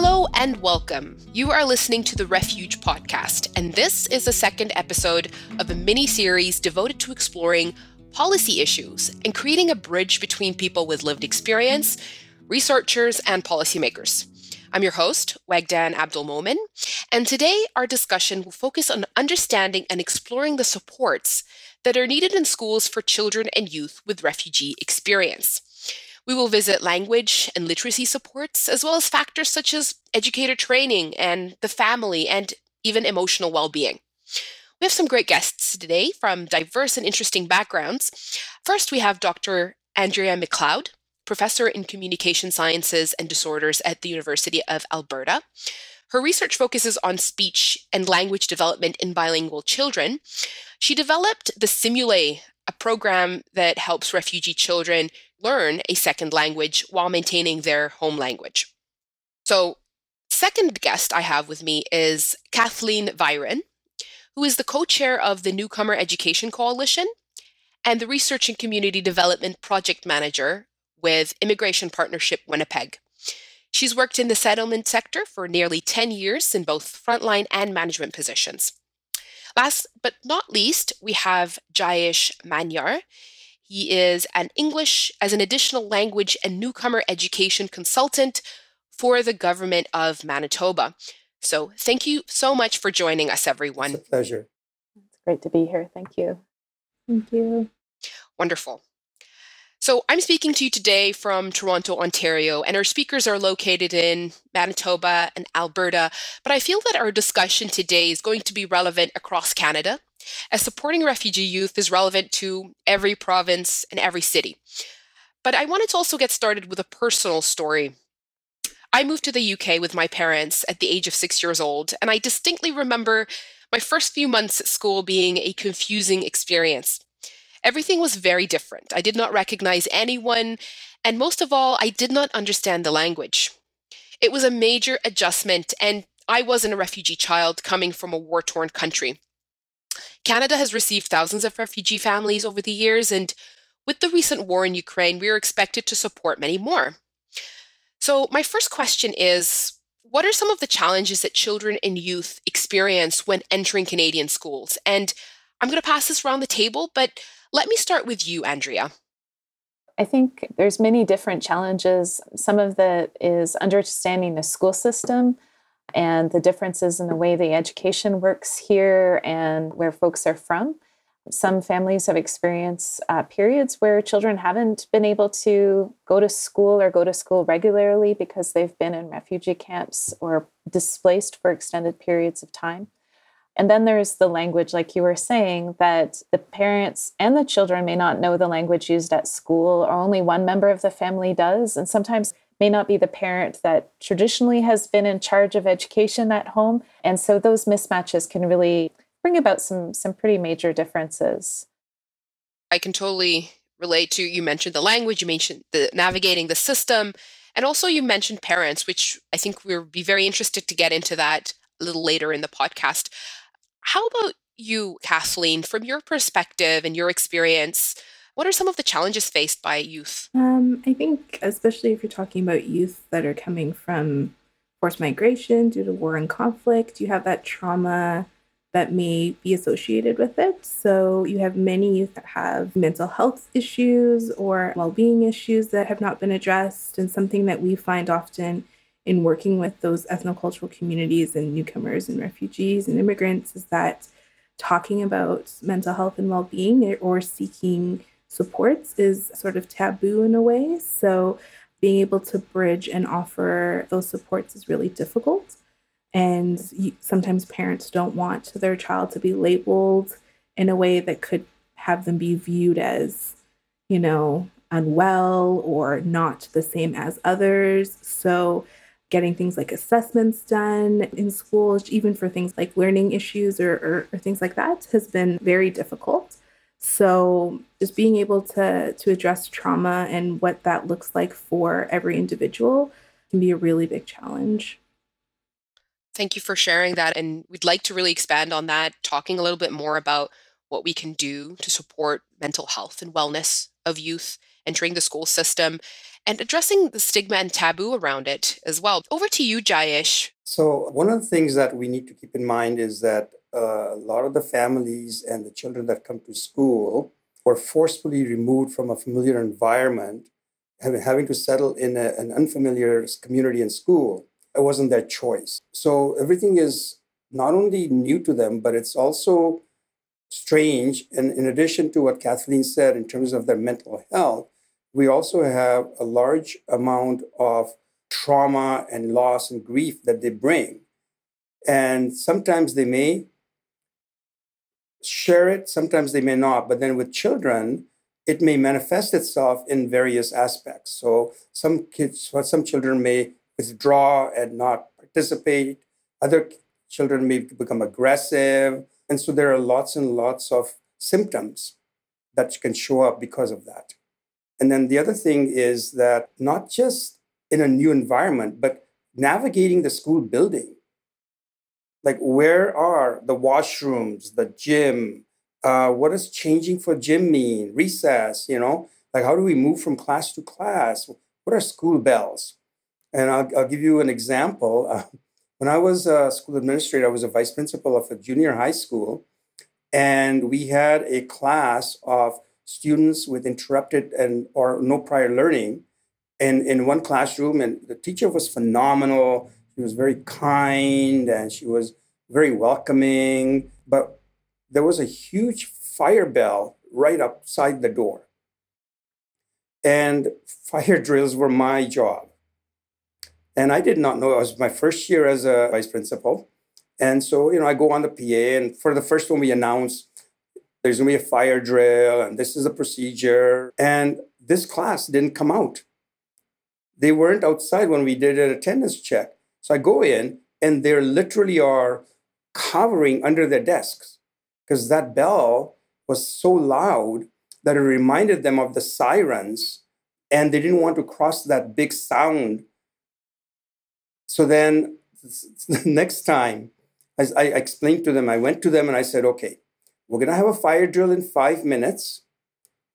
Hello and welcome. You are listening to the Refuge podcast, and this is the second episode of a mini series devoted to exploring policy issues and creating a bridge between people with lived experience, researchers, and policymakers. I'm your host, Wagdan Abdul Momin, and today our discussion will focus on understanding and exploring the supports that are needed in schools for children and youth with refugee experience. We will visit language and literacy supports, as well as factors such as educator training and the family and even emotional well being. We have some great guests today from diverse and interesting backgrounds. First, we have Dr. Andrea MacLeod, professor in communication sciences and disorders at the University of Alberta. Her research focuses on speech and language development in bilingual children. She developed the Simule, a program that helps refugee children learn a second language while maintaining their home language. So, second guest I have with me is Kathleen Vyrauen, who is the co chair of the Newcomer Education Coalition and the Research and Community Development Project Manager with Immigration Partnership Winnipeg. She's worked in the settlement sector for nearly 10 years in both frontline and management positions. Last but not least, we have Jayesh Maniar. He is an English as an additional language and newcomer education consultant for the government of Manitoba. So thank you so much for joining us, everyone. It's a pleasure. It's great to be here. Thank you. Thank you. Wonderful. So I'm speaking to you today from Toronto, Ontario, and our speakers are located in Manitoba and Alberta. But I feel that our discussion today is going to be relevant across Canada as supporting refugee youth is relevant to every province and every city. But I wanted to also get started with a personal story. I moved to the UK with my parents at the age of six years old, and I distinctly remember my first few months at school being a confusing experience. Everything was very different. I did not recognize anyone, and most of all, I did not understand the language. It was a major adjustment, and I wasn't a refugee child coming from a war torn country. Canada has received thousands of refugee families over the years, and with the recent war in Ukraine, we are expected to support many more. So, my first question is What are some of the challenges that children and youth experience when entering Canadian schools? And I'm going to pass this around the table, but let me start with you, Andrea. I think there's many different challenges. Some of that is understanding the school system and the differences in the way the education works here and where folks are from. Some families have experienced uh, periods where children haven't been able to go to school or go to school regularly because they've been in refugee camps or displaced for extended periods of time. And then there's the language, like you were saying, that the parents and the children may not know the language used at school, or only one member of the family does. And sometimes may not be the parent that traditionally has been in charge of education at home. And so those mismatches can really bring about some some pretty major differences. I can totally relate to you mentioned the language, you mentioned the navigating the system, and also you mentioned parents, which I think we'll be very interested to get into that a little later in the podcast. How about you, Kathleen, from your perspective and your experience? What are some of the challenges faced by youth? Um, I think, especially if you're talking about youth that are coming from forced migration due to war and conflict, you have that trauma that may be associated with it. So you have many youth that have mental health issues or well being issues that have not been addressed. And something that we find often in working with those ethnocultural communities and newcomers and refugees and immigrants is that talking about mental health and well being or seeking supports is sort of taboo in a way. So being able to bridge and offer those supports is really difficult. And you, sometimes parents don't want their child to be labeled in a way that could have them be viewed as, you know, unwell or not the same as others. So getting things like assessments done in schools, even for things like learning issues or, or, or things like that, has been very difficult. So just being able to to address trauma and what that looks like for every individual can be a really big challenge. Thank you for sharing that and we'd like to really expand on that talking a little bit more about what we can do to support mental health and wellness of youth entering the school system and addressing the stigma and taboo around it as well. Over to you, Jayesh. So, one of the things that we need to keep in mind is that uh, a lot of the families and the children that come to school were forcefully removed from a familiar environment, having, to settle in a, an unfamiliar community and school. It wasn't their choice. So, everything is not only new to them, but it's also strange. And in addition to what Kathleen said in terms of their mental health, we also have a large amount of trauma and loss and grief that they bring. And sometimes they may share it, sometimes they may not. But then with children, it may manifest itself in various aspects. So some kids, some children may withdraw and not participate. Other children may become aggressive. And so there are lots and lots of symptoms that can show up because of that. And then the other thing is that not just in a new environment, but navigating the school building. Like, where are the washrooms, the gym? Uh, what does changing for gym mean? Recess, you know? Like, how do we move from class to class? What are school bells? And I'll, I'll give you an example. Uh, when I was a school administrator, I was a vice principal of a junior high school, and we had a class of students with interrupted and or no prior learning in, in one classroom. And the teacher was phenomenal. She was very kind and she was very welcoming. But there was a huge fire bell right outside the door. And fire drills were my job. And I did not know. It was my first year as a vice principal. And so, you know, I go on the PA, and for the first one, we announce there's going to be a fire drill, and this is a procedure. And this class didn't come out. They weren't outside when we did an attendance check. So I go in, and they literally are covering under their desks because that bell was so loud that it reminded them of the sirens, and they didn't want to cross that big sound so then the next time, as I explained to them, I went to them and I said, okay, we're going to have a fire drill in five minutes.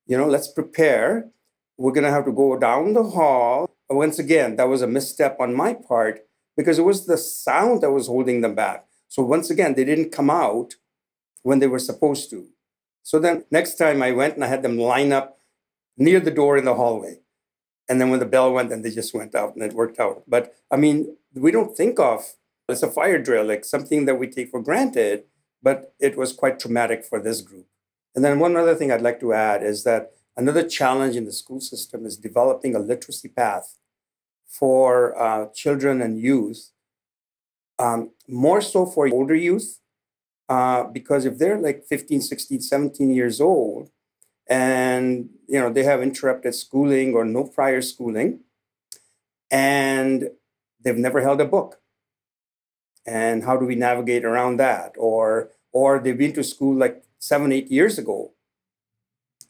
You know, let's prepare. We're going to have to go down the hall. Once again, that was a misstep on my part because it was the sound that was holding them back. So once again, they didn't come out when they were supposed to. So then next time I went and I had them line up near the door in the hallway. And then when the bell went, then they just went out and it worked out. But I mean, we don't think of as a fire drill, like something that we take for granted, but it was quite traumatic for this group. And then one other thing I'd like to add is that another challenge in the school system is developing a literacy path for uh, children and youth, um, more so for older youth, uh, because if they're like 15, 16, 17 years old, and you know they have interrupted schooling or no prior schooling and they've never held a book. And how do we navigate around that? Or or they've been to school like seven eight years ago.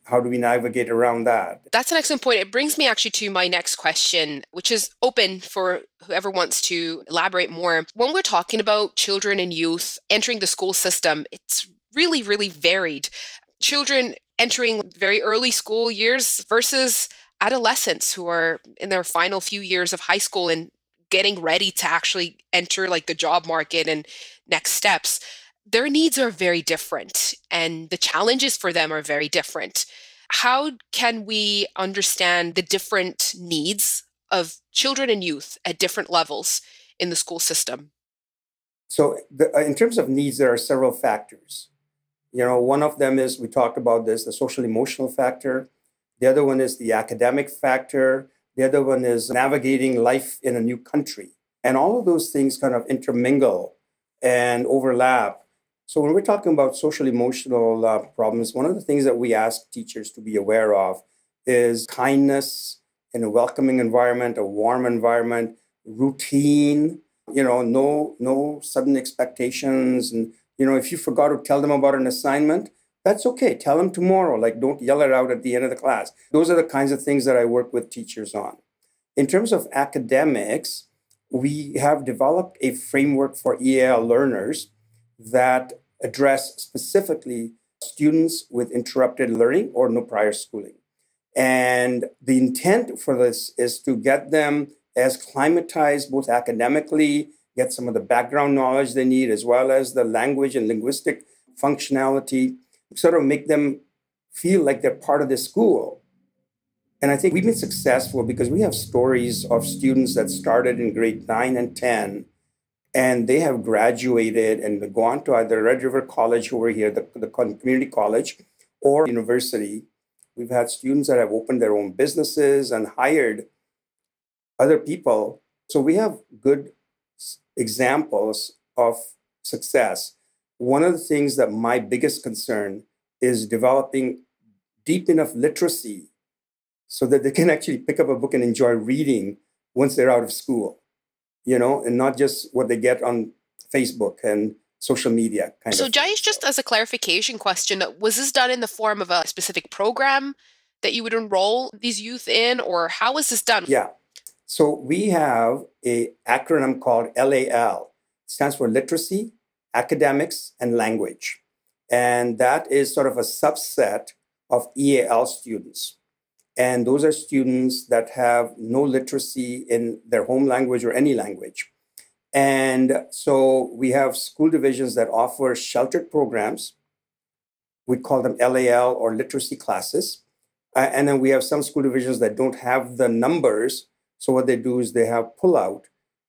How do we navigate around that? That's an excellent point. It brings me actually to my next question which is open for whoever wants to elaborate more. When we're talking about children and youth entering the school system it's really really varied children entering very early school years versus adolescents who are in their final few years of high school and getting ready to actually enter like the job market and next steps. Their needs are very different and the challenges for them are very different. How can we understand the different needs of children and youth at different levels in the school system? So the, uh, in terms of needs there are several factors you know, one of them is we talked about this, the social emotional factor. The other one is the academic factor. The other one is navigating life in a new country. And all of those things kind of intermingle and overlap. So when we're talking about social emotional uh, problems, one of the things that we ask teachers to be aware of is kindness in a welcoming environment, a warm environment, routine, you know, no no sudden expectations and you know, if you forgot to tell them about an assignment, that's okay. Tell them tomorrow. Like, don't yell it out at the end of the class. Those are the kinds of things that I work with teachers on. In terms of academics, we have developed a framework for EAL learners that address specifically students with interrupted learning or no prior schooling. And the intent for this is to get them as climatized both academically, get some of the background knowledge they need, as well as the language and linguistic functionality, sort of make them feel like they're part of the school. And I think we've been successful because we have stories of students that started in grade nine and 10, and they have graduated and gone to either Red River College over here, the, the community college, or university. We've had students that have opened their own businesses and hired other people. So we have good examples of success. One of the things that my biggest concern is developing deep enough literacy so that they can actually pick up a book and enjoy reading once they're out of school, you know, and not just what they get on Facebook and social media kind so of. So, Jayesh, just as a clarification question, was this done in the form of a specific program that you would enroll these youth in, or how was this done? Yeah. So we have a acronym called LAL. It stands for literacy, academics, and language. And that is sort of a subset of EAL students. And those are students that have no literacy in their home language or any language. And so we have school divisions that offer sheltered programs. We call them LAL or literacy classes. Uh, and then we have some school divisions that don't have the numbers so what they do is they have pullout,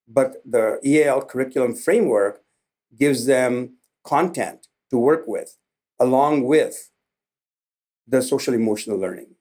but the EAL curriculum framework gives them content to work with along with the social emotional learning.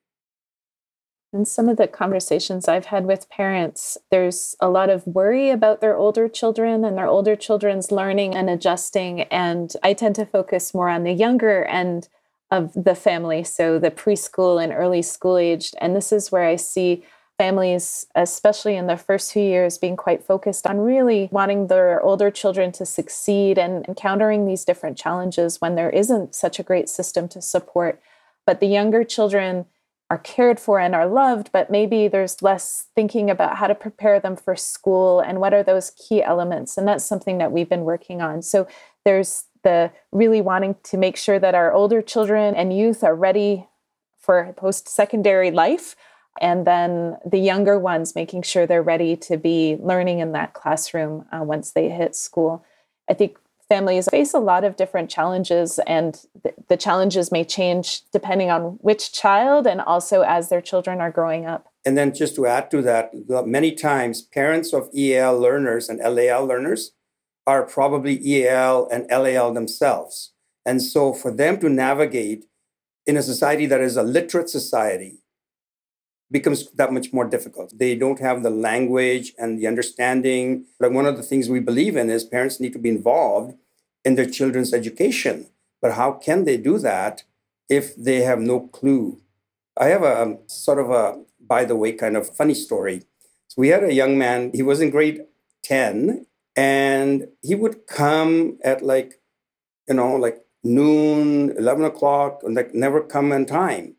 In some of the conversations I've had with parents, there's a lot of worry about their older children and their older children's learning and adjusting. And I tend to focus more on the younger end of the family, so the preschool and early school aged. And this is where I see families, especially in the first few years, being quite focused on really wanting their older children to succeed and encountering these different challenges when there isn't such a great system to support. But the younger children are cared for and are loved, but maybe there's less thinking about how to prepare them for school and what are those key elements. And that's something that we've been working on. So there's the really wanting to make sure that our older children and youth are ready for post secondary life and then the younger ones making sure they're ready to be learning in that classroom uh, once they hit school. I think families face a lot of different challenges and th- the challenges may change depending on which child and also as their children are growing up. And then just to add to that many times parents of eal learners and lal learners are probably eal and lal themselves. And so for them to navigate in a society that is a literate society becomes that much more difficult. They don't have the language and the understanding. But one of the things we believe in is parents need to be involved in their children's education. But how can they do that if they have no clue? I have a um, sort of a, by the way, kind of funny story. So we had a young man, he was in grade 10, and he would come at like, you know, like noon, 11 o'clock, and like never come on time.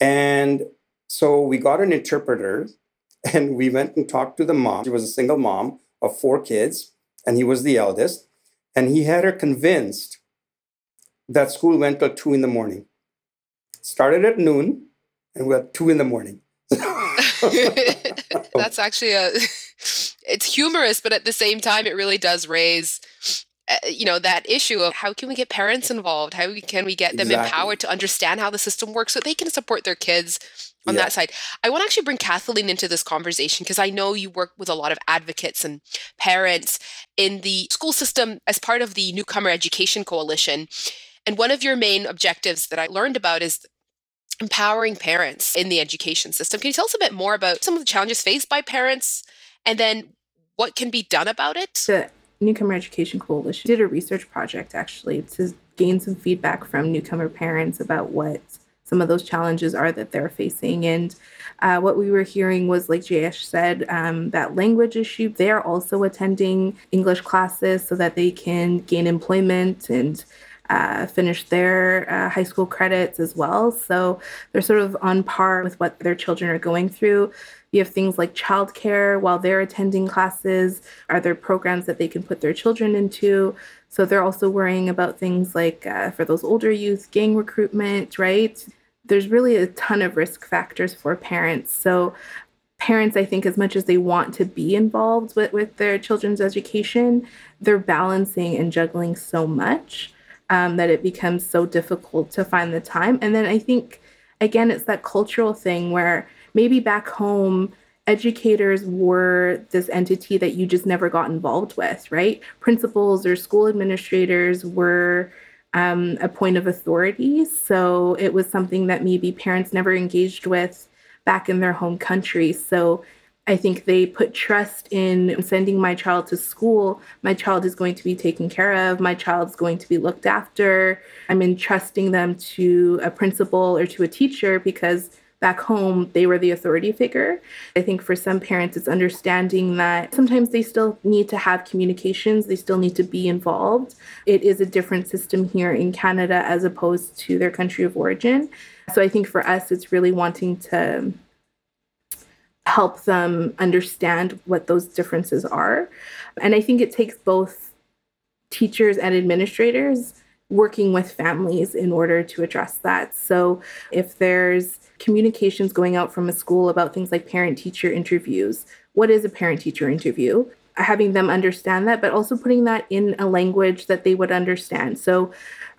And so we got an interpreter and we went and talked to the mom. She was a single mom of four kids, and he was the eldest. And he had her convinced that school went till two in the morning. Started at noon and we're at two in the morning. That's actually a it's humorous, but at the same time, it really does raise uh, you know that issue of how can we get parents involved how can we get them exactly. empowered to understand how the system works so they can support their kids on yeah. that side. I want to actually bring Kathleen into this conversation because I know you work with a lot of advocates and parents in the school system as part of the Newcomer Education Coalition. And one of your main objectives that I learned about is empowering parents in the education system. Can you tell us a bit more about some of the challenges faced by parents and then what can be done about it? The Newcomer Education Coalition did a research project actually to gain some feedback from newcomer parents about what some of those challenges are that they're facing. And uh, what we were hearing was, like Jayesh said, um, that language issue. They're also attending English classes so that they can gain employment and uh, finish their uh, high school credits as well. So they're sort of on par with what their children are going through. You have things like childcare while they're attending classes. Are there programs that they can put their children into? So they're also worrying about things like uh, for those older youth, gang recruitment, right? There's really a ton of risk factors for parents. So parents, I think, as much as they want to be involved with, with their children's education, they're balancing and juggling so much um, that it becomes so difficult to find the time. And then I think, again, it's that cultural thing where maybe back home, educators were this entity that you just never got involved with, right? Principals or school administrators were um, a point of authority. So it was something that maybe parents never engaged with back in their home country. So I think they put trust in sending my child to school. My child is going to be taken care of. My child's going to be looked after. I'm entrusting them to a principal or to a teacher because back home they were the authority figure. I think for some parents, it's understanding that sometimes they still need to have communications, they still need to be involved. It is a different system here in Canada as opposed to their country of origin. So I think for us, it's really wanting to help them understand what those differences are. And I think it takes both teachers and administrators working with families in order to address that. So if there's communications going out from a school about things like parent teacher interviews, what is a parent teacher interview? Having them understand that, but also putting that in a language that they would understand. So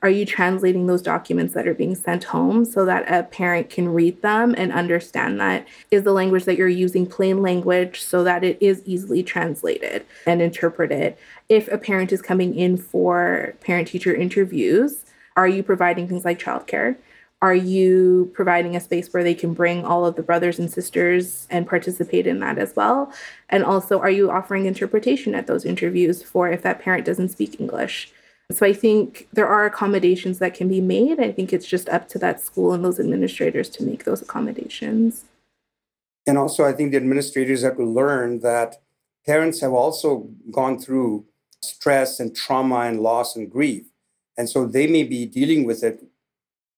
are you translating those documents that are being sent home so that a parent can read them and understand that? Is the language that you're using plain language so that it is easily translated and interpreted? If a parent is coming in for parent teacher interviews, are you providing things like childcare? Are you providing a space where they can bring all of the brothers and sisters and participate in that as well? And also, are you offering interpretation at those interviews for if that parent doesn't speak English? So I think there are accommodations that can be made. I think it's just up to that school and those administrators to make those accommodations. And also, I think the administrators have to learn that parents have also gone through stress and trauma and loss and grief. And so they may be dealing with it,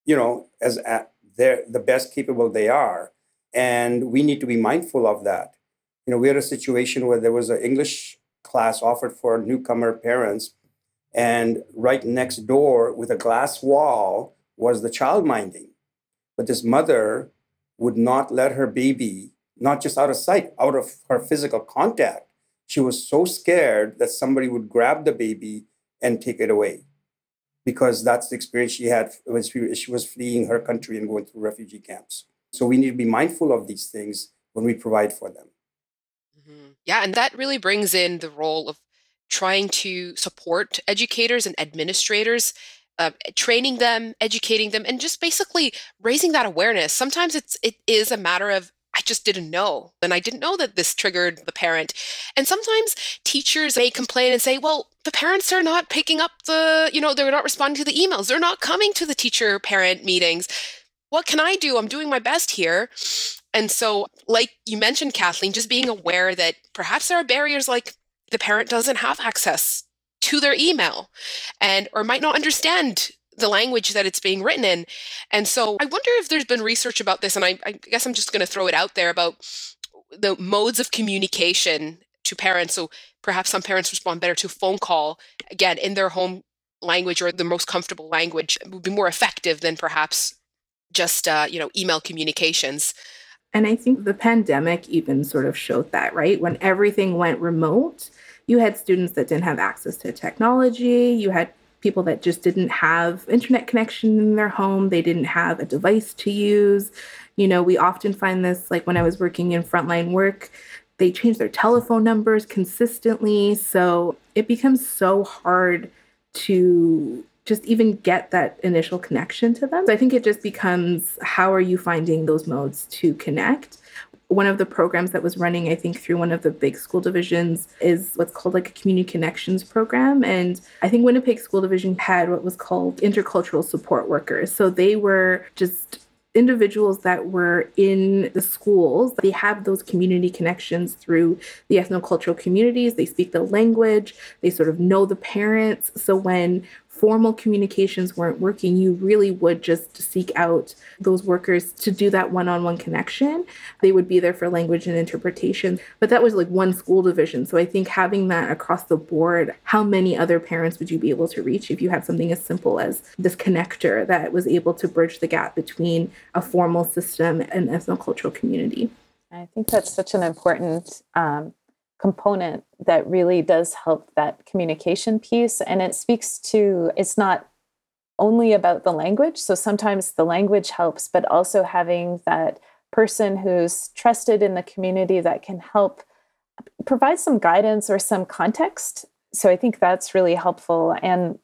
you know, as at their, the best capable they are. And we need to be mindful of that. You know, we had a situation where there was an English class offered for newcomer parents and right next door with a glass wall was the child minding. But this mother would not let her baby, not just out of sight, out of her physical contact. She was so scared that somebody would grab the baby and take it away because that's the experience she had when she was fleeing her country and going through refugee camps. So we need to be mindful of these things when we provide for them. Mm-hmm. Yeah, and that really brings in the role of trying to support educators and administrators uh, training them educating them and just basically raising that awareness sometimes it's it is a matter of just didn't know. And I didn't know that this triggered the parent. And sometimes teachers may complain and say, well, the parents are not picking up the, you know, they're not responding to the emails. They're not coming to the teacher parent meetings. What can I do? I'm doing my best here. And so, like you mentioned, Kathleen, just being aware that perhaps there are barriers like the parent doesn't have access to their email and or might not understand the language that it's being written in. And so I wonder if there's been research about this, and I, I guess I'm just going to throw it out there about the modes of communication to parents. So perhaps some parents respond better to phone call, again, in their home language or the most comfortable language it would be more effective than perhaps just uh, you know email communications and I think the pandemic even sort of showed that, right? When everything went remote, you had students that didn't have access to technology, you had people that just didn't have internet connection in their home, they didn't have a device to use. You know, we often find this like when I was working in frontline work, they change their telephone numbers consistently, so it becomes so hard to just even get that initial connection to them. So I think it just becomes how are you finding those modes to connect? One of the programs that was running, I think, through one of the big school divisions is what's called like a community connections program. And I think Winnipeg School Division had what was called intercultural support workers. So they were just individuals that were in the schools they have those community connections through the ethnocultural communities they speak the language they sort of know the parents so when formal communications weren't working, you really would just seek out those workers to do that one on one connection. They would be there for language and interpretation. But that was like one school division. So I think having that across the board, how many other parents would you be able to reach if you had something as simple as this connector that was able to bridge the gap between a formal system and ethnocultural community? I think that's such an important um, component that really does help that communication piece. And it speaks to it's not only about the language. So sometimes the language helps, but also having that person who's trusted in the community that can help provide some guidance or some context. So I think that's really helpful. And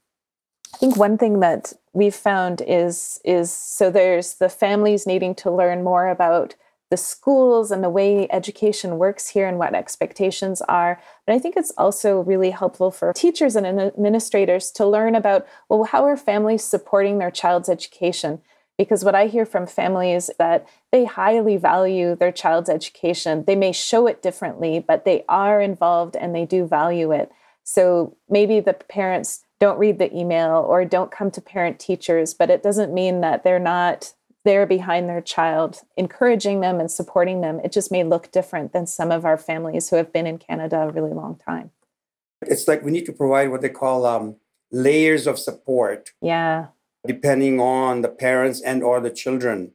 I think one thing that we've found is is so there's the families needing to learn more about the schools and the way education works here and what expectations are. But I think it's also really helpful for teachers and administrators to learn about well, how are families supporting their child's education? Because what I hear from families that they highly value their child's education. They may show it differently, but they are involved and they do value it. So maybe the parents don't read the email or don't come to parent teachers, but it doesn't mean that they're not there behind their child, encouraging them and supporting them. It just may look different than some of our families who have been in Canada a really long time. It's like we need to provide what they call um, layers of support. Yeah. Depending on the parents and or the children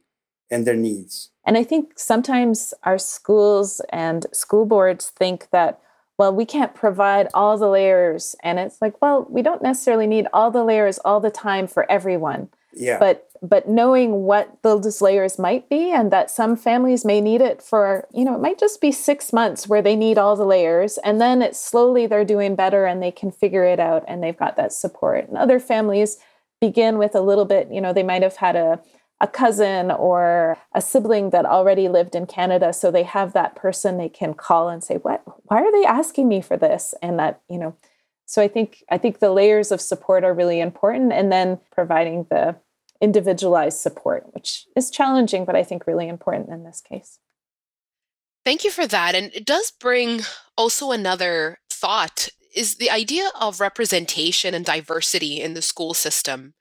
and their needs. And I think sometimes our schools and school boards think that well, we can't provide all the layers. And it's like, well, we don't necessarily need all the layers all the time for everyone. Yeah. But but knowing what those layers might be and that some families may need it for, you know, it might just be 6 months where they need all the layers and then it's slowly they're doing better and they can figure it out and they've got that support. And other families begin with a little bit, you know, they might have had a a cousin or a sibling that already lived in Canada so they have that person they can call and say what why are they asking me for this and that you know so I think I think the layers of support are really important and then providing the individualized support which is challenging but I think really important in this case. Thank you for that and it does bring also another thought is the idea of representation and diversity in the school system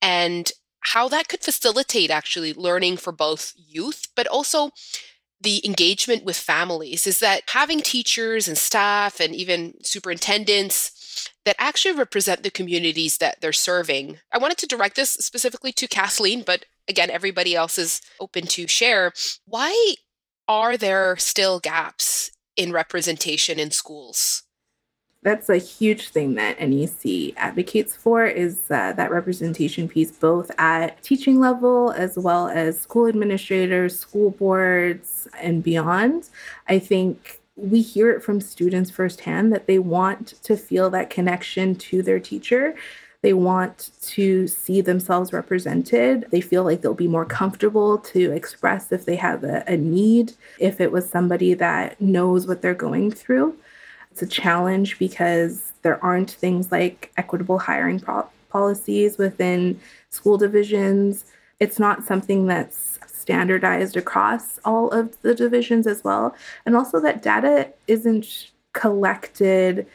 and how that could facilitate actually learning for both youth, but also the engagement with families is that having teachers and staff and even superintendents that actually represent the communities that they're serving. I wanted to direct this specifically to Kathleen, but again, everybody else is open to share. Why are there still gaps in representation in schools? that's a huge thing that NEC advocates for is uh, that representation piece, both at teaching level as well as school administrators, school boards, and beyond. I think we hear it from students firsthand that they want to feel that connection to their teacher. They want to see themselves represented. They feel like they'll be more comfortable to express if they have a, a need, if it was somebody that knows what they're going through. It's a challenge because there aren't things like equitable hiring pro- policies within school divisions. It's not something that's standardized across all of the divisions as well. And also, that data isn't collected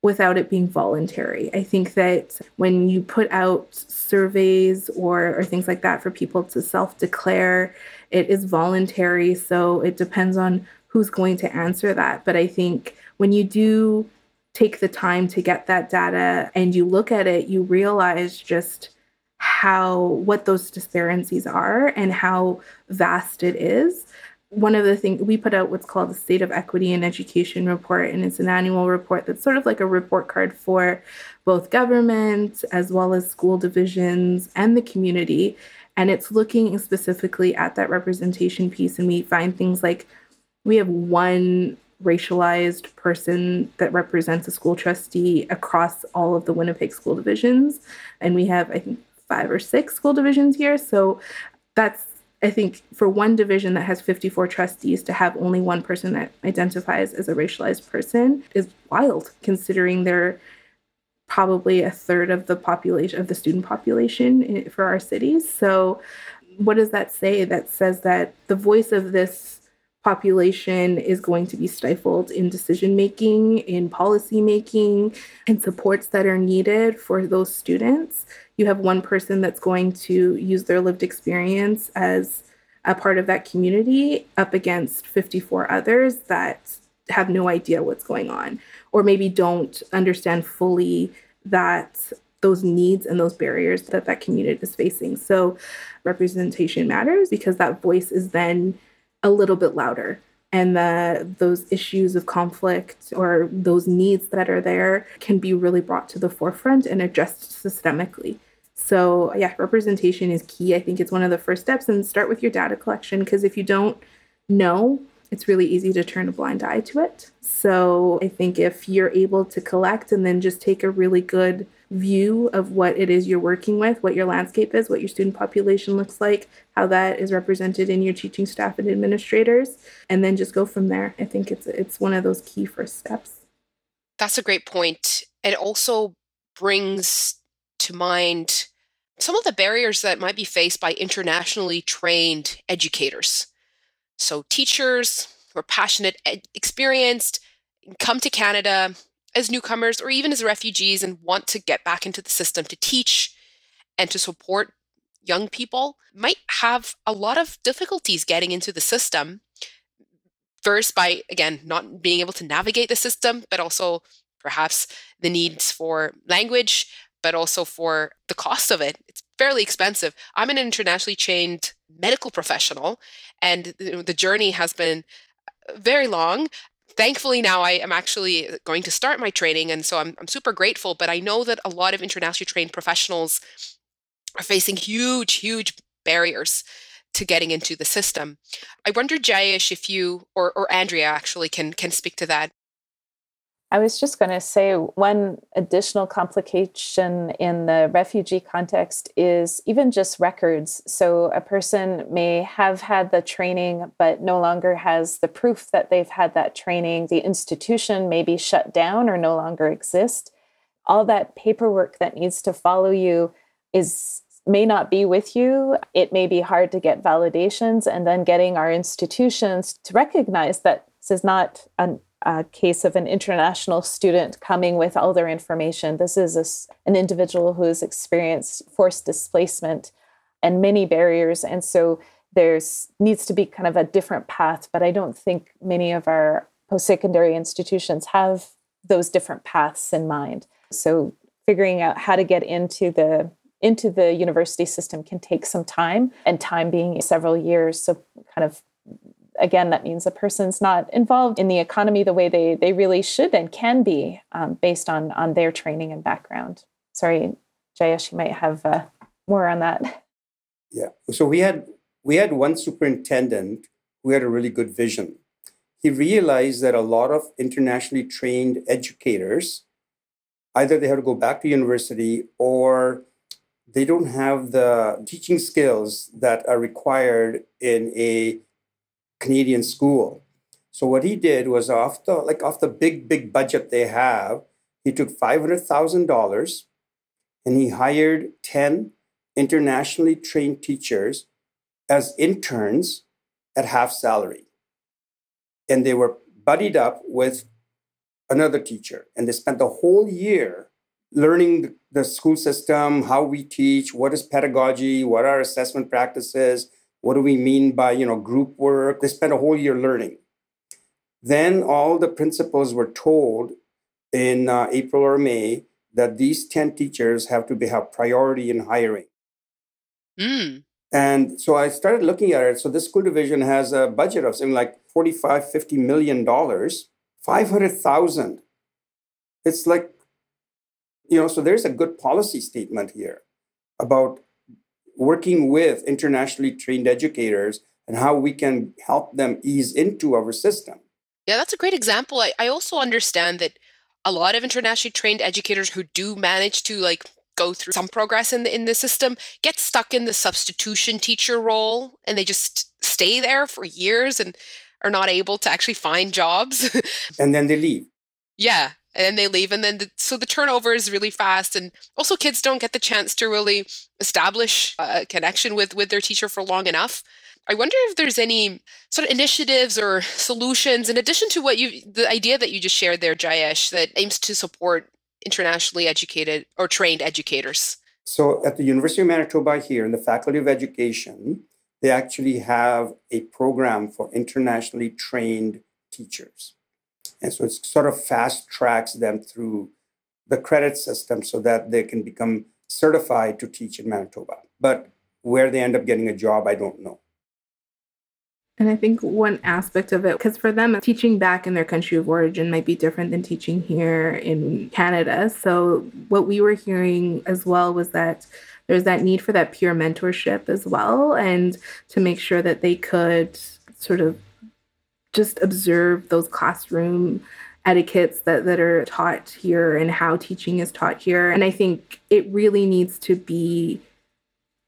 without it being voluntary. I think that when you put out surveys or, or things like that for people to self declare, it is voluntary. So it depends on who's going to answer that. But I think when you do take the time to get that data and you look at it, you realize just how what those disparities are and how vast it is. One of the things we put out what's called the State of Equity in Education report, and it's an annual report that's sort of like a report card for both government as well as school divisions and the community. And it's looking specifically at that representation piece, and we find things like we have one racialized person that represents a school trustee across all of the Winnipeg school divisions. And we have, I think, five or six school divisions here. So that's, I think, for one division that has 54 trustees to have only one person that identifies as a racialized person is wild, considering they're probably a third of the population of the student population for our cities. So what does that say? That says that the voice of this population is going to be stifled in decision making, in policy making, and supports that are needed for those students. You have one person that's going to use their lived experience as a part of that community up against 54 others that have no idea what's going on or maybe don't understand fully that those needs and those barriers that that community is facing. So representation matters because that voice is then a little bit louder and the those issues of conflict or those needs that are there can be really brought to the forefront and addressed systemically. So, yeah, representation is key. I think it's one of the first steps and start with your data collection because if you don't know, it's really easy to turn a blind eye to it. So, I think if you're able to collect and then just take a really good view of what it is you're working with, what your landscape is, what your student population looks like, how that is represented in your teaching staff and administrators, and then just go from there. I think it's it's one of those key first steps. That's a great point. It also brings to mind some of the barriers that might be faced by internationally trained educators. So teachers who are passionate, eh, experienced, come to Canada as newcomers or even as refugees and want to get back into the system to teach and to support young people might have a lot of difficulties getting into the system. First, by again, not being able to navigate the system, but also perhaps the needs for language, but also for the cost of it. It's fairly expensive. I'm an internationally trained medical professional, and the journey has been uh, very long thankfully now I am actually uh, going to start my training, and so I'm, I'm super grateful. But I know that a lot of internationally trained professionals are facing huge, huge barriers to getting into the system. I wonder, Jayesh, if you or, or Andrea actually can can speak to that. I was just going to say one additional complication in the refugee context is even just records. So a person may have had the training, but no longer has the proof that they've had that training. The institution may be shut down or no longer exist. All that paperwork that needs to follow you is may not be with you. It may be hard to get validations, and then getting our institutions to recognize that this is not an a case of an international student coming with all their information. This is a, an individual who has experienced forced displacement and many barriers. And so there's needs to be kind of a different path, but I don't think many of our post-secondary institutions have those different paths in mind. So figuring out how to get into the into the university system can take some time and time being several years so kind of again, that means a person's not involved in the economy the way they they really should and can be um, based on on their training and background. Sorry, Jayesh, you might have uh, more on that. Yeah. So we had we had one superintendent who had a really good vision. He realized that a lot of internationally trained educators either they have to go back to university or they don't have the teaching skills that are required in a Canadian school. So what he did was off the like off the big big budget they have, he took five hundred thousand dollars, and he hired ten internationally trained teachers as interns at half salary, and they were buddied up with another teacher, and they spent the whole year learning the school system, how we teach, what is pedagogy, what are assessment practices, what do we mean by you know group work? They spent a whole year learning. Then all the principals were told in uh, April or May that these 10 teachers have to be, have priority in hiring. Mm. And so I started looking at it. So this school division has a budget of something like 45, 50 million dollars, 500,000. It's like, you know, so there's a good policy statement here about working with internationally trained educators and how we can help them ease into our system. Yeah, that's a great example. I, I also understand that a lot of internationally trained educators who do manage to like go through some progress in the in the system get stuck in the substitution teacher role and they just stay there for years and are not able to actually find jobs. and then they leave. Yeah, and then they leave and then the, so the turnover is really fast and also kids don't get the chance to really establish a connection with with their teacher for long enough I wonder if there's any sort of initiatives or solutions in addition to what you the idea that you just shared there, Jayesh, that aims to support internationally educated or trained educators. So at the University of Manitoba here in the Faculty of Education, they actually have a program for internationally trained teachers. And so it sort of fast tracks them through the credit system so that they can become certified to teach in Manitoba. But where they end up getting a job, I don't know. And I think one aspect of it, because for them, teaching back in their country of origin might be different than teaching here in Canada. So, what we were hearing as well was that there's that need for that peer mentorship as well, and to make sure that they could sort of just observe those classroom etiquettes that, that are taught here and how teaching is taught here. And I think it really needs to be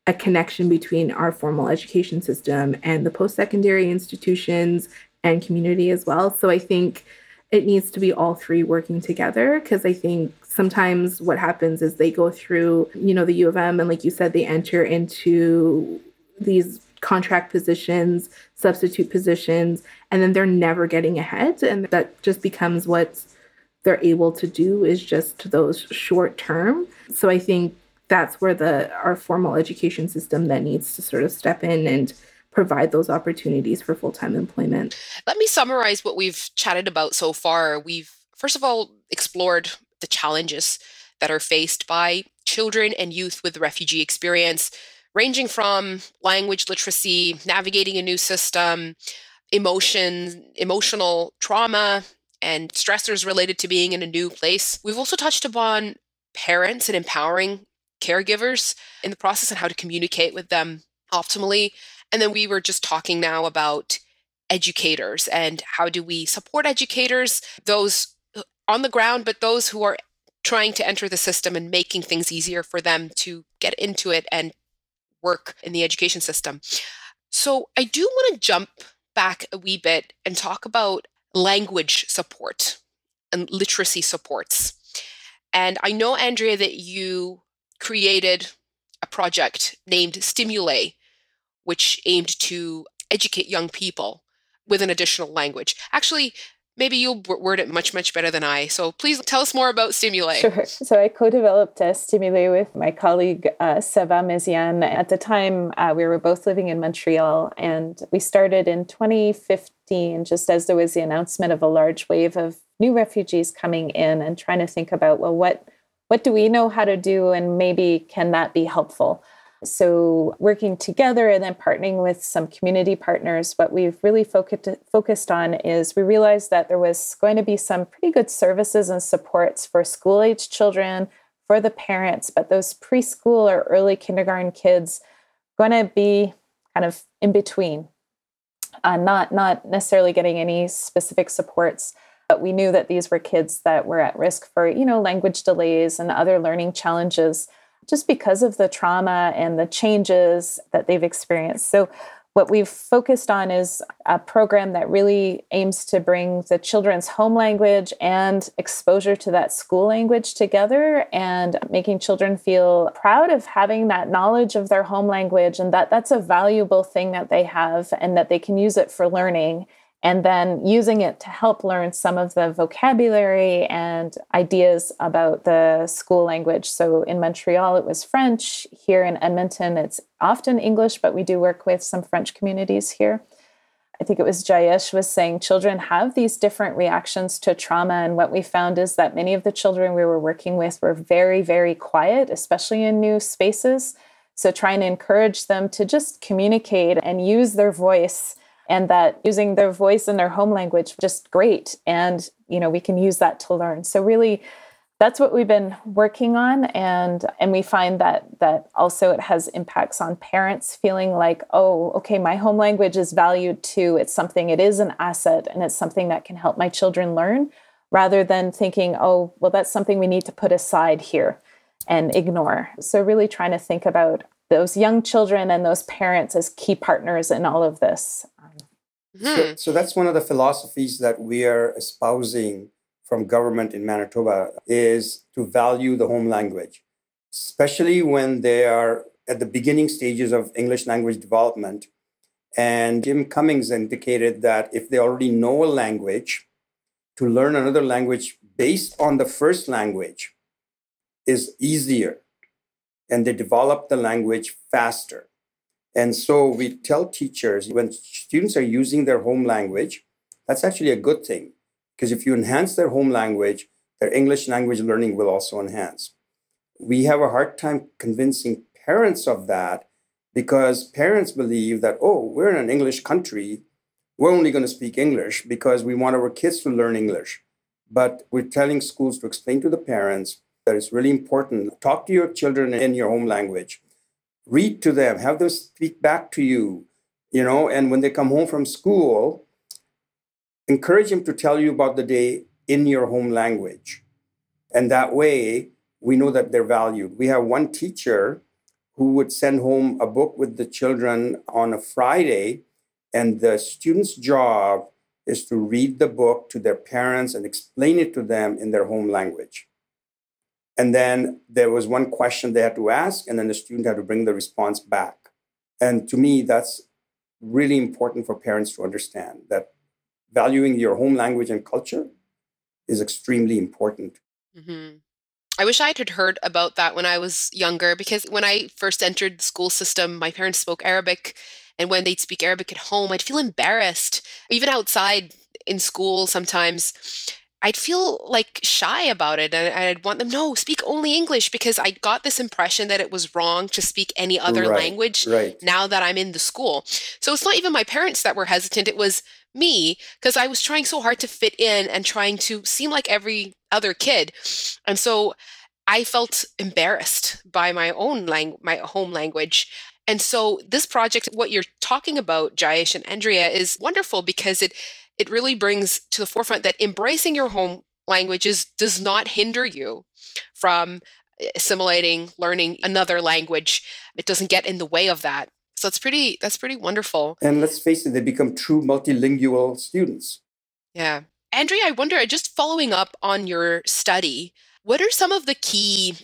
a connection between our formal education system and the post secondary institutions and community as well. So I think it needs to be all three working together because I think sometimes what happens is they go through, you know, the U of M and like you said, they enter into these contract positions, substitute positions, and then they're never getting ahead. And that just becomes what they're able to do is just those short term. So I think that's where the our formal education system that needs to sort of step in and provide those opportunities for full-time employment. Let me summarize what we've chatted about so far. We've first of all explored the challenges that are faced by children and youth with refugee experience ranging from language literacy, navigating a new system, emotion, emotional trauma, and stressors related to being in a new place. We've also touched upon parents and empowering caregivers in the process and how to communicate with them optimally. And then we were just talking now about educators and how do we support educators, those on the ground, but those who are trying to enter the system and making things easier for them to get into it and work in the education system. So I do want to jump back a wee bit and talk about language support and literacy supports. And I know, Andrea, that you created a project named Stimulate, which aimed to educate young people with an additional language. Actually, maybe you'll word it much, much better than I. So please tell us more about Stimulate. Sure. So I co developed a Stimulate with my colleague, uh, Seva Meziane. At the time, uh, we were both living in Montreal, and we started in 2015, just as there was the announcement of a large wave of new refugees coming in and trying to think about, well, what what do we know how to do and maybe can that be helpful so working together and then partnering with some community partners what we've really focused focused on is we realized that there was going to be some pretty good services and supports for school age children for the parents but those preschool or early kindergarten kids going to be kind of in between uh, not not necessarily getting any specific supports but we knew that these were kids that were at risk for, you know, language delays and other learning challenges just because of the trauma and the changes that they've experienced. So what we've focused on is a program that really aims to bring the children's home language and exposure to that school language together and making children feel proud of having that knowledge of their home language and that that's a valuable thing that they have and that they can use it for learning and then using it to help learn some of the vocabulary and ideas about the school language. So in Montreal, it was French. Here in Edmonton, it's often English, but we do work with some French communities here. I think it was Jayesh was saying children have these different reactions to trauma. And what we found is that many of the children we were working with were very, very quiet, especially in new spaces. So trying to encourage them to just communicate and use their voice and that using their voice in their home language just great. And you know we can use that to learn. So really that's what we've been working on. And and we find that that also it has impacts on parents feeling like oh okay my home language is valued too. It's something it is an asset and it's something that can help my children learn rather than thinking oh well that's something we need to put aside here and ignore. So really trying to think about those young children and those parents as key partners in all of this. So, hmm. so, that's one of the philosophies that we are espousing from government in Manitoba is to value the home language, especially when they are at the beginning stages of English language development And Jim Cummins indicated that if they already know a language, to learn another language based on the first language is easier and they develop the language faster. And so we tell teachers when students are using their home language, that's actually a good thing because if you enhance their home language, their English language learning will also enhance. We have a hard time convincing parents of that because parents believe that, oh, we're in an English country, we're only going to speak English because we want our kids to learn English. But we're telling schools to explain to the parents that it's really important. Talk to your children in your home language. Read to them, have them speak back to you, you know, and when they come home from school, encourage them to tell you about the day in your home language. And that way, we know that they're valued. We have one teacher who would send home a book with the children on a Friday, and the student's job is to read the book to their parents and explain it to them in their home language. And then there was one question they had to ask, and then the student had to bring the response back. And to me, that's really important for parents to understand that valuing your home language and culture is extremely important. Mm-hmm. I wish I had heard about that when I was younger because when I first entered the school system, my parents spoke Arabic. And when they'd speak Arabic at home, I'd feel embarrassed. Even outside in school, sometimes I'd feel like shy about it. And I'd want them, no, speak only English because I got this impression that it was wrong to speak any other Right, language right. now that I'm in the school. So it's not even my parents that were hesitant. It was me because I was trying so hard to fit in and trying to seem like every other kid. And so I felt embarrassed by my own lang- my home language. And so this project, what you're talking about, Jayesh and Andrea, is wonderful because it it really brings to the forefront that embracing your home languages does not hinder you from eh, assimilating, learning another language. It doesn't get in the way of that. So it's pretty that's pretty wonderful. And let's face it, they become true multilingual students. Yeah. Andrea, I wonder, just following up on your study, what are some of the key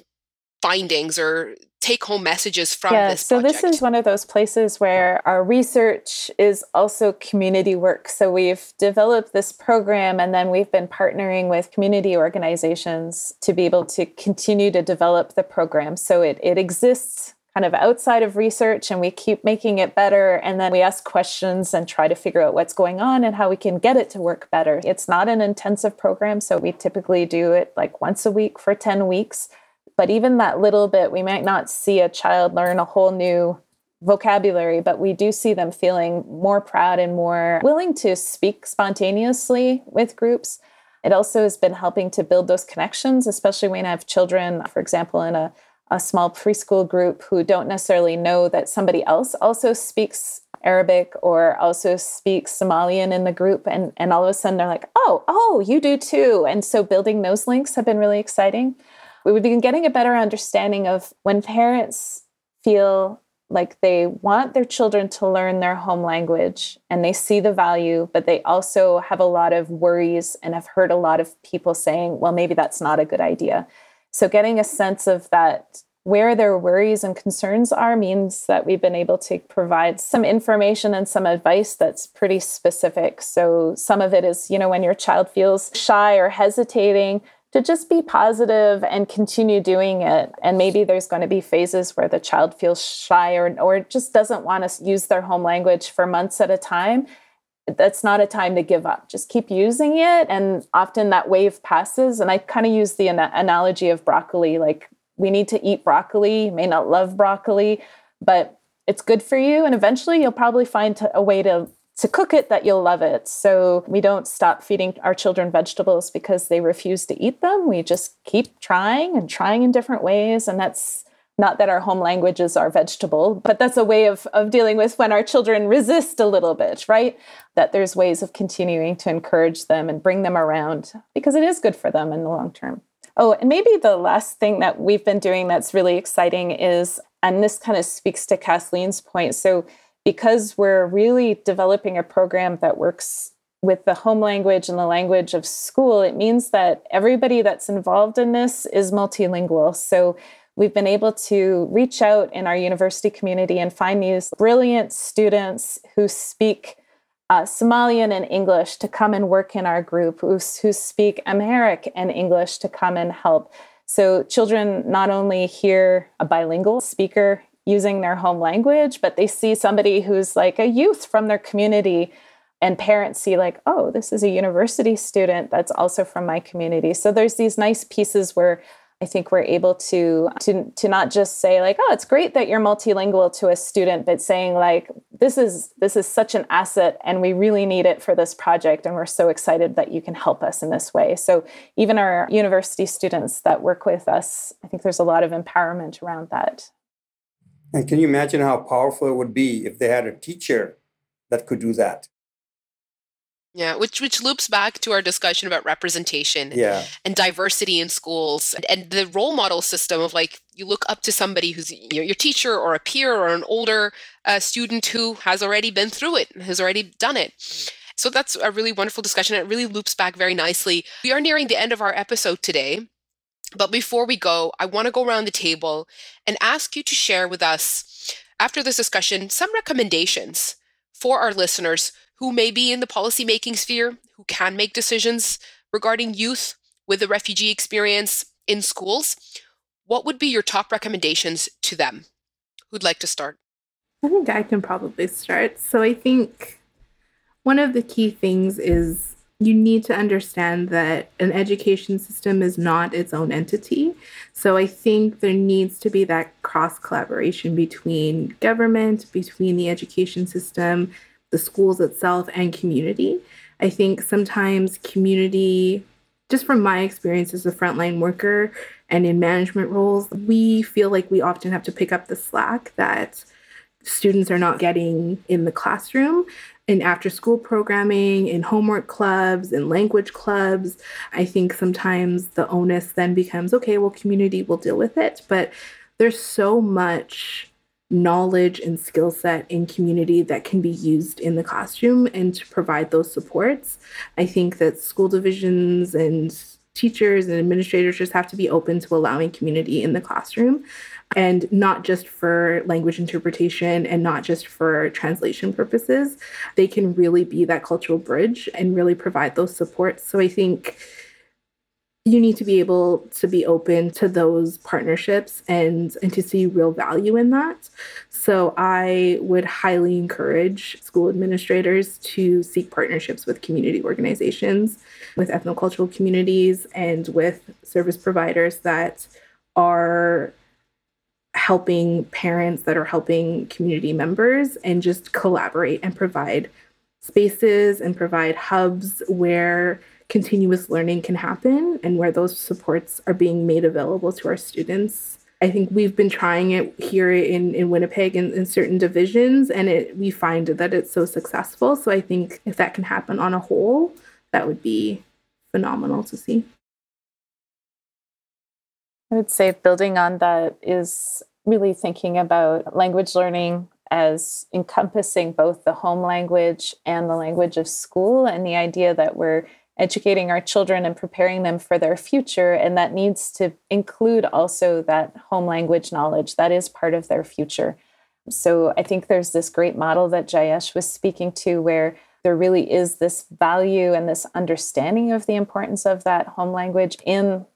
findings or take home messages from yeah, this so this is one of those places where our research is also community work. So we've developed this program and then we've been partnering with community organizations to be able to continue to develop the program. So it, it exists kind of outside of research and we keep making it better and then we ask questions and try to figure out what's going on and how we can get it to work better. It's not an intensive program, so we typically do it like once a week for 10 weeks. But even that little bit, we might not see a child learn a whole new vocabulary, but we do see them feeling more proud and more willing to speak spontaneously with groups. It also has been helping to build those connections, especially when I have children, for example, in a, a small preschool group who don't necessarily know that somebody else also speaks Arabic or also speaks Somalian in the group. And, and all of a sudden they're like, oh, oh, you do too. And so building those links have been really exciting we would be getting a better understanding of when parents feel like they want their children to learn their home language and they see the value, but they also have a lot of worries and have heard a lot of people saying, well, maybe that's not a good idea. So, getting a sense of that, where their worries and concerns are, means that we've been able to provide some information and some advice that's pretty specific. So, some of it is, you know, when your child feels shy or hesitating, to just be positive and continue doing it. And maybe there's going to be phases where the child feels shy or, or just doesn't want to use their home language for months at a time. That's not a time to give up. Just keep using it. And often that wave passes. And I kind of use the an- analogy of broccoli like, we need to eat broccoli. You may not love broccoli, but it's good for you. And eventually you'll probably find a way to to cook it that you'll love it. So we don't stop feeding our children vegetables because they refuse to eat them. We just keep trying and trying in different ways. And that's not that our home languages are vegetable, but that's a way of, of dealing with when our children resist a little bit, right? That there's ways of continuing to encourage them and bring them around because it is good for them in the long term. Oh, and maybe the last thing that we've been doing that's really exciting is, and this kind of speaks to Kathleen's point. So because we're really developing a program that works with the home language and the language of school, it means that everybody that's involved in this is multilingual. So we've been able to reach out in our university community and find these brilliant students who speak uh, Somalian and English to come and work in our group, who, who speak Amharic and English to come and help. So children not only hear a bilingual speaker using their home language, but they see somebody who's like a youth from their community and parents see like oh this is a university student that's also from my community so there's these nice pieces where I think we're able to to to not just say like, oh, it's great that you're multilingual to a student, but saying like, this is this is such an asset, and we really need it for this project, and we're so excited that you can help us in this way. So even our university students that work with us, I think there's a lot of empowerment around that. And can you imagine how powerful it would be if they had a teacher that could do that? Yeah, which which loops back to our discussion about representation Yeah. and diversity in schools and, and the role model system of like you look up to somebody who's your, your teacher or a peer or an older uh, student who has already been through it, has already done it. So that's a really wonderful discussion. It really loops back very nicely. We are nearing the end of our episode today. But before we go, I want to go around the table and ask you to share with us, after this discussion, some recommendations for our listeners who may be in the policymaking sphere, who can make decisions regarding youth with a refugee experience in schools. What would be your top recommendations to them? Who'd like to start? I think I can probably start. So I think one of the key things is you need to understand that an education system is not its own entity. So I think there needs to be that cross collaboration between government, between the education system, the schools itself, and community. I think sometimes community, just from my experience as a frontline worker and in management roles, we feel like we often have to pick up the slack that students are not getting in the classroom in after school programming, in homework clubs, in language clubs. I think sometimes the onus then becomes okay, well, community will deal with it. But there's so much knowledge and skill set in community that can be used in the classroom and to provide those supports. I think that school divisions and teachers and administrators just have to be open to allowing community in the classroom and not just for language interpretation and not just for translation purposes. They can really be that cultural bridge and really provide those supports. So I think you need to be able to be open to those partnerships and and to see real value in that so i would highly encourage school administrators to seek partnerships with community organizations with ethnocultural communities and with service providers that are helping parents that are helping community members and just collaborate and provide spaces and provide hubs where continuous learning can happen and where those supports are being made available to our students. I think we've been trying it here in, in Winnipeg in, in certain divisions, and it we find that it's so successful. So I think if that can happen on a whole, that would be phenomenal to see. I would say building on that is really thinking about language learning as encompassing both the home language and the language of school, and the idea that we're educating our children and preparing them for their future. And that needs to include also that home language knowledge that is part of their future. So I think there's this great model that Jayesh was speaking to where there really is this value and this understanding of the importance of that home language in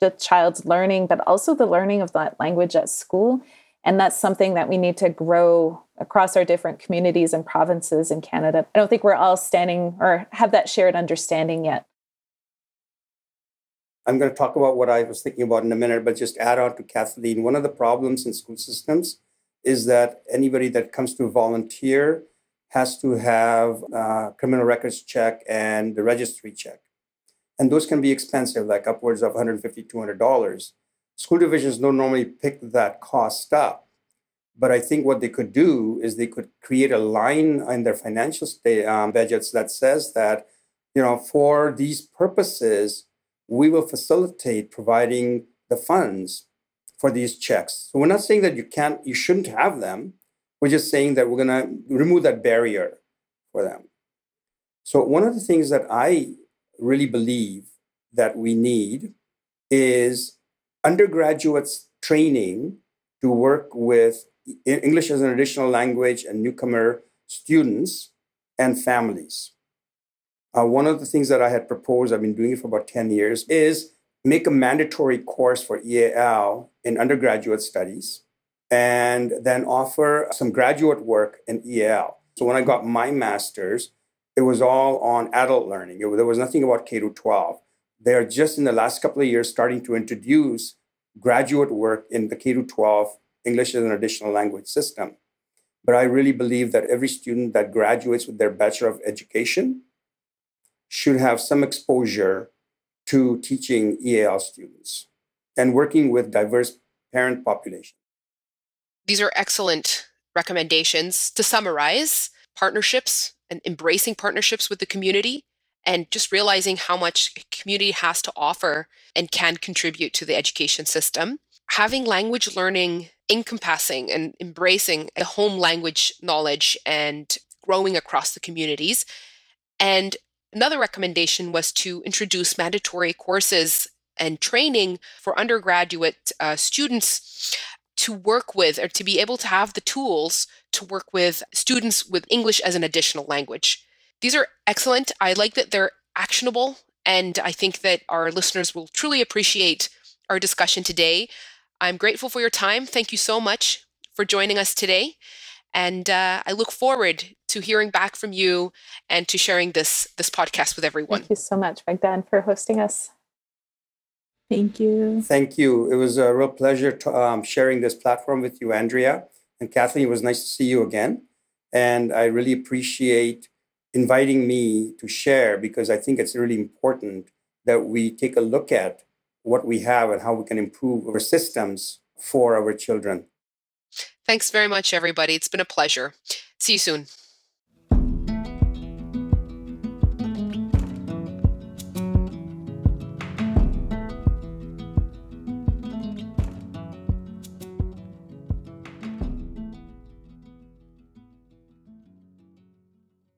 the child's learning, but also the learning of that language at school. And that's something that we need to grow across our different communities and provinces in Canada. I don't think we're all standing or have that shared understanding yet. I'm going to talk about what I was thinking about in a minute, but just add on to Kathleen. One of the problems in school systems is that anybody that comes to volunteer has to have a criminal records check and the registry check. And those can be expensive, like upwards of $150, $200. School divisions don't normally pick that cost up. But I think what they could do is they could create a line in their financial um, budgets that says that, you know, for these purposes, we will facilitate providing the funds for these checks. So we're not saying that you can't, you shouldn't have them. We're just saying that we're going to remove that barrier for them. So one of the things that I really believe that we need is undergraduates training to work with English as an additional language and newcomer students and families. Uh, one of the things that I had proposed, I've been doing it for about 10 years, is make a mandatory course for EAL in undergraduate studies and then offer some graduate work in EAL. So when I got my master's, it was all on adult learning. It, there was nothing about K to 12. They are just in the last couple of years starting to introduce graduate work in the K to 12 English as an additional language system. But I really believe that every student that graduates with their Bachelor of Education should have some exposure to teaching EAL students and working with diverse parent population. These are excellent recommendations. To summarize, partnerships and embracing partnerships with the community and just realizing how much community has to offer and can contribute to the education system. Having language learning encompassing and embracing a home language knowledge and growing across the communities. And another recommendation was to introduce mandatory courses and training for undergraduate uh, students to work with or to be able to have the tools to work with students with English as an additional language. These are excellent. I like that they're actionable, and I think that our listeners will truly appreciate our discussion today. I'm grateful for your time. Thank you so much for joining us today. And uh, I look forward to hearing back from you and to sharing this this podcast with everyone. Thank you so much, Magdan, for hosting us. Thank you. Thank you. It was a real pleasure to, um, sharing this platform with you, Andrea. And Kathleen, it was nice to see you again. And I really appreciate inviting me to share because I think it's really important that we take a look at what we have and how we can improve our systems for our children. Thanks very much, everybody. It's been a pleasure. See you soon.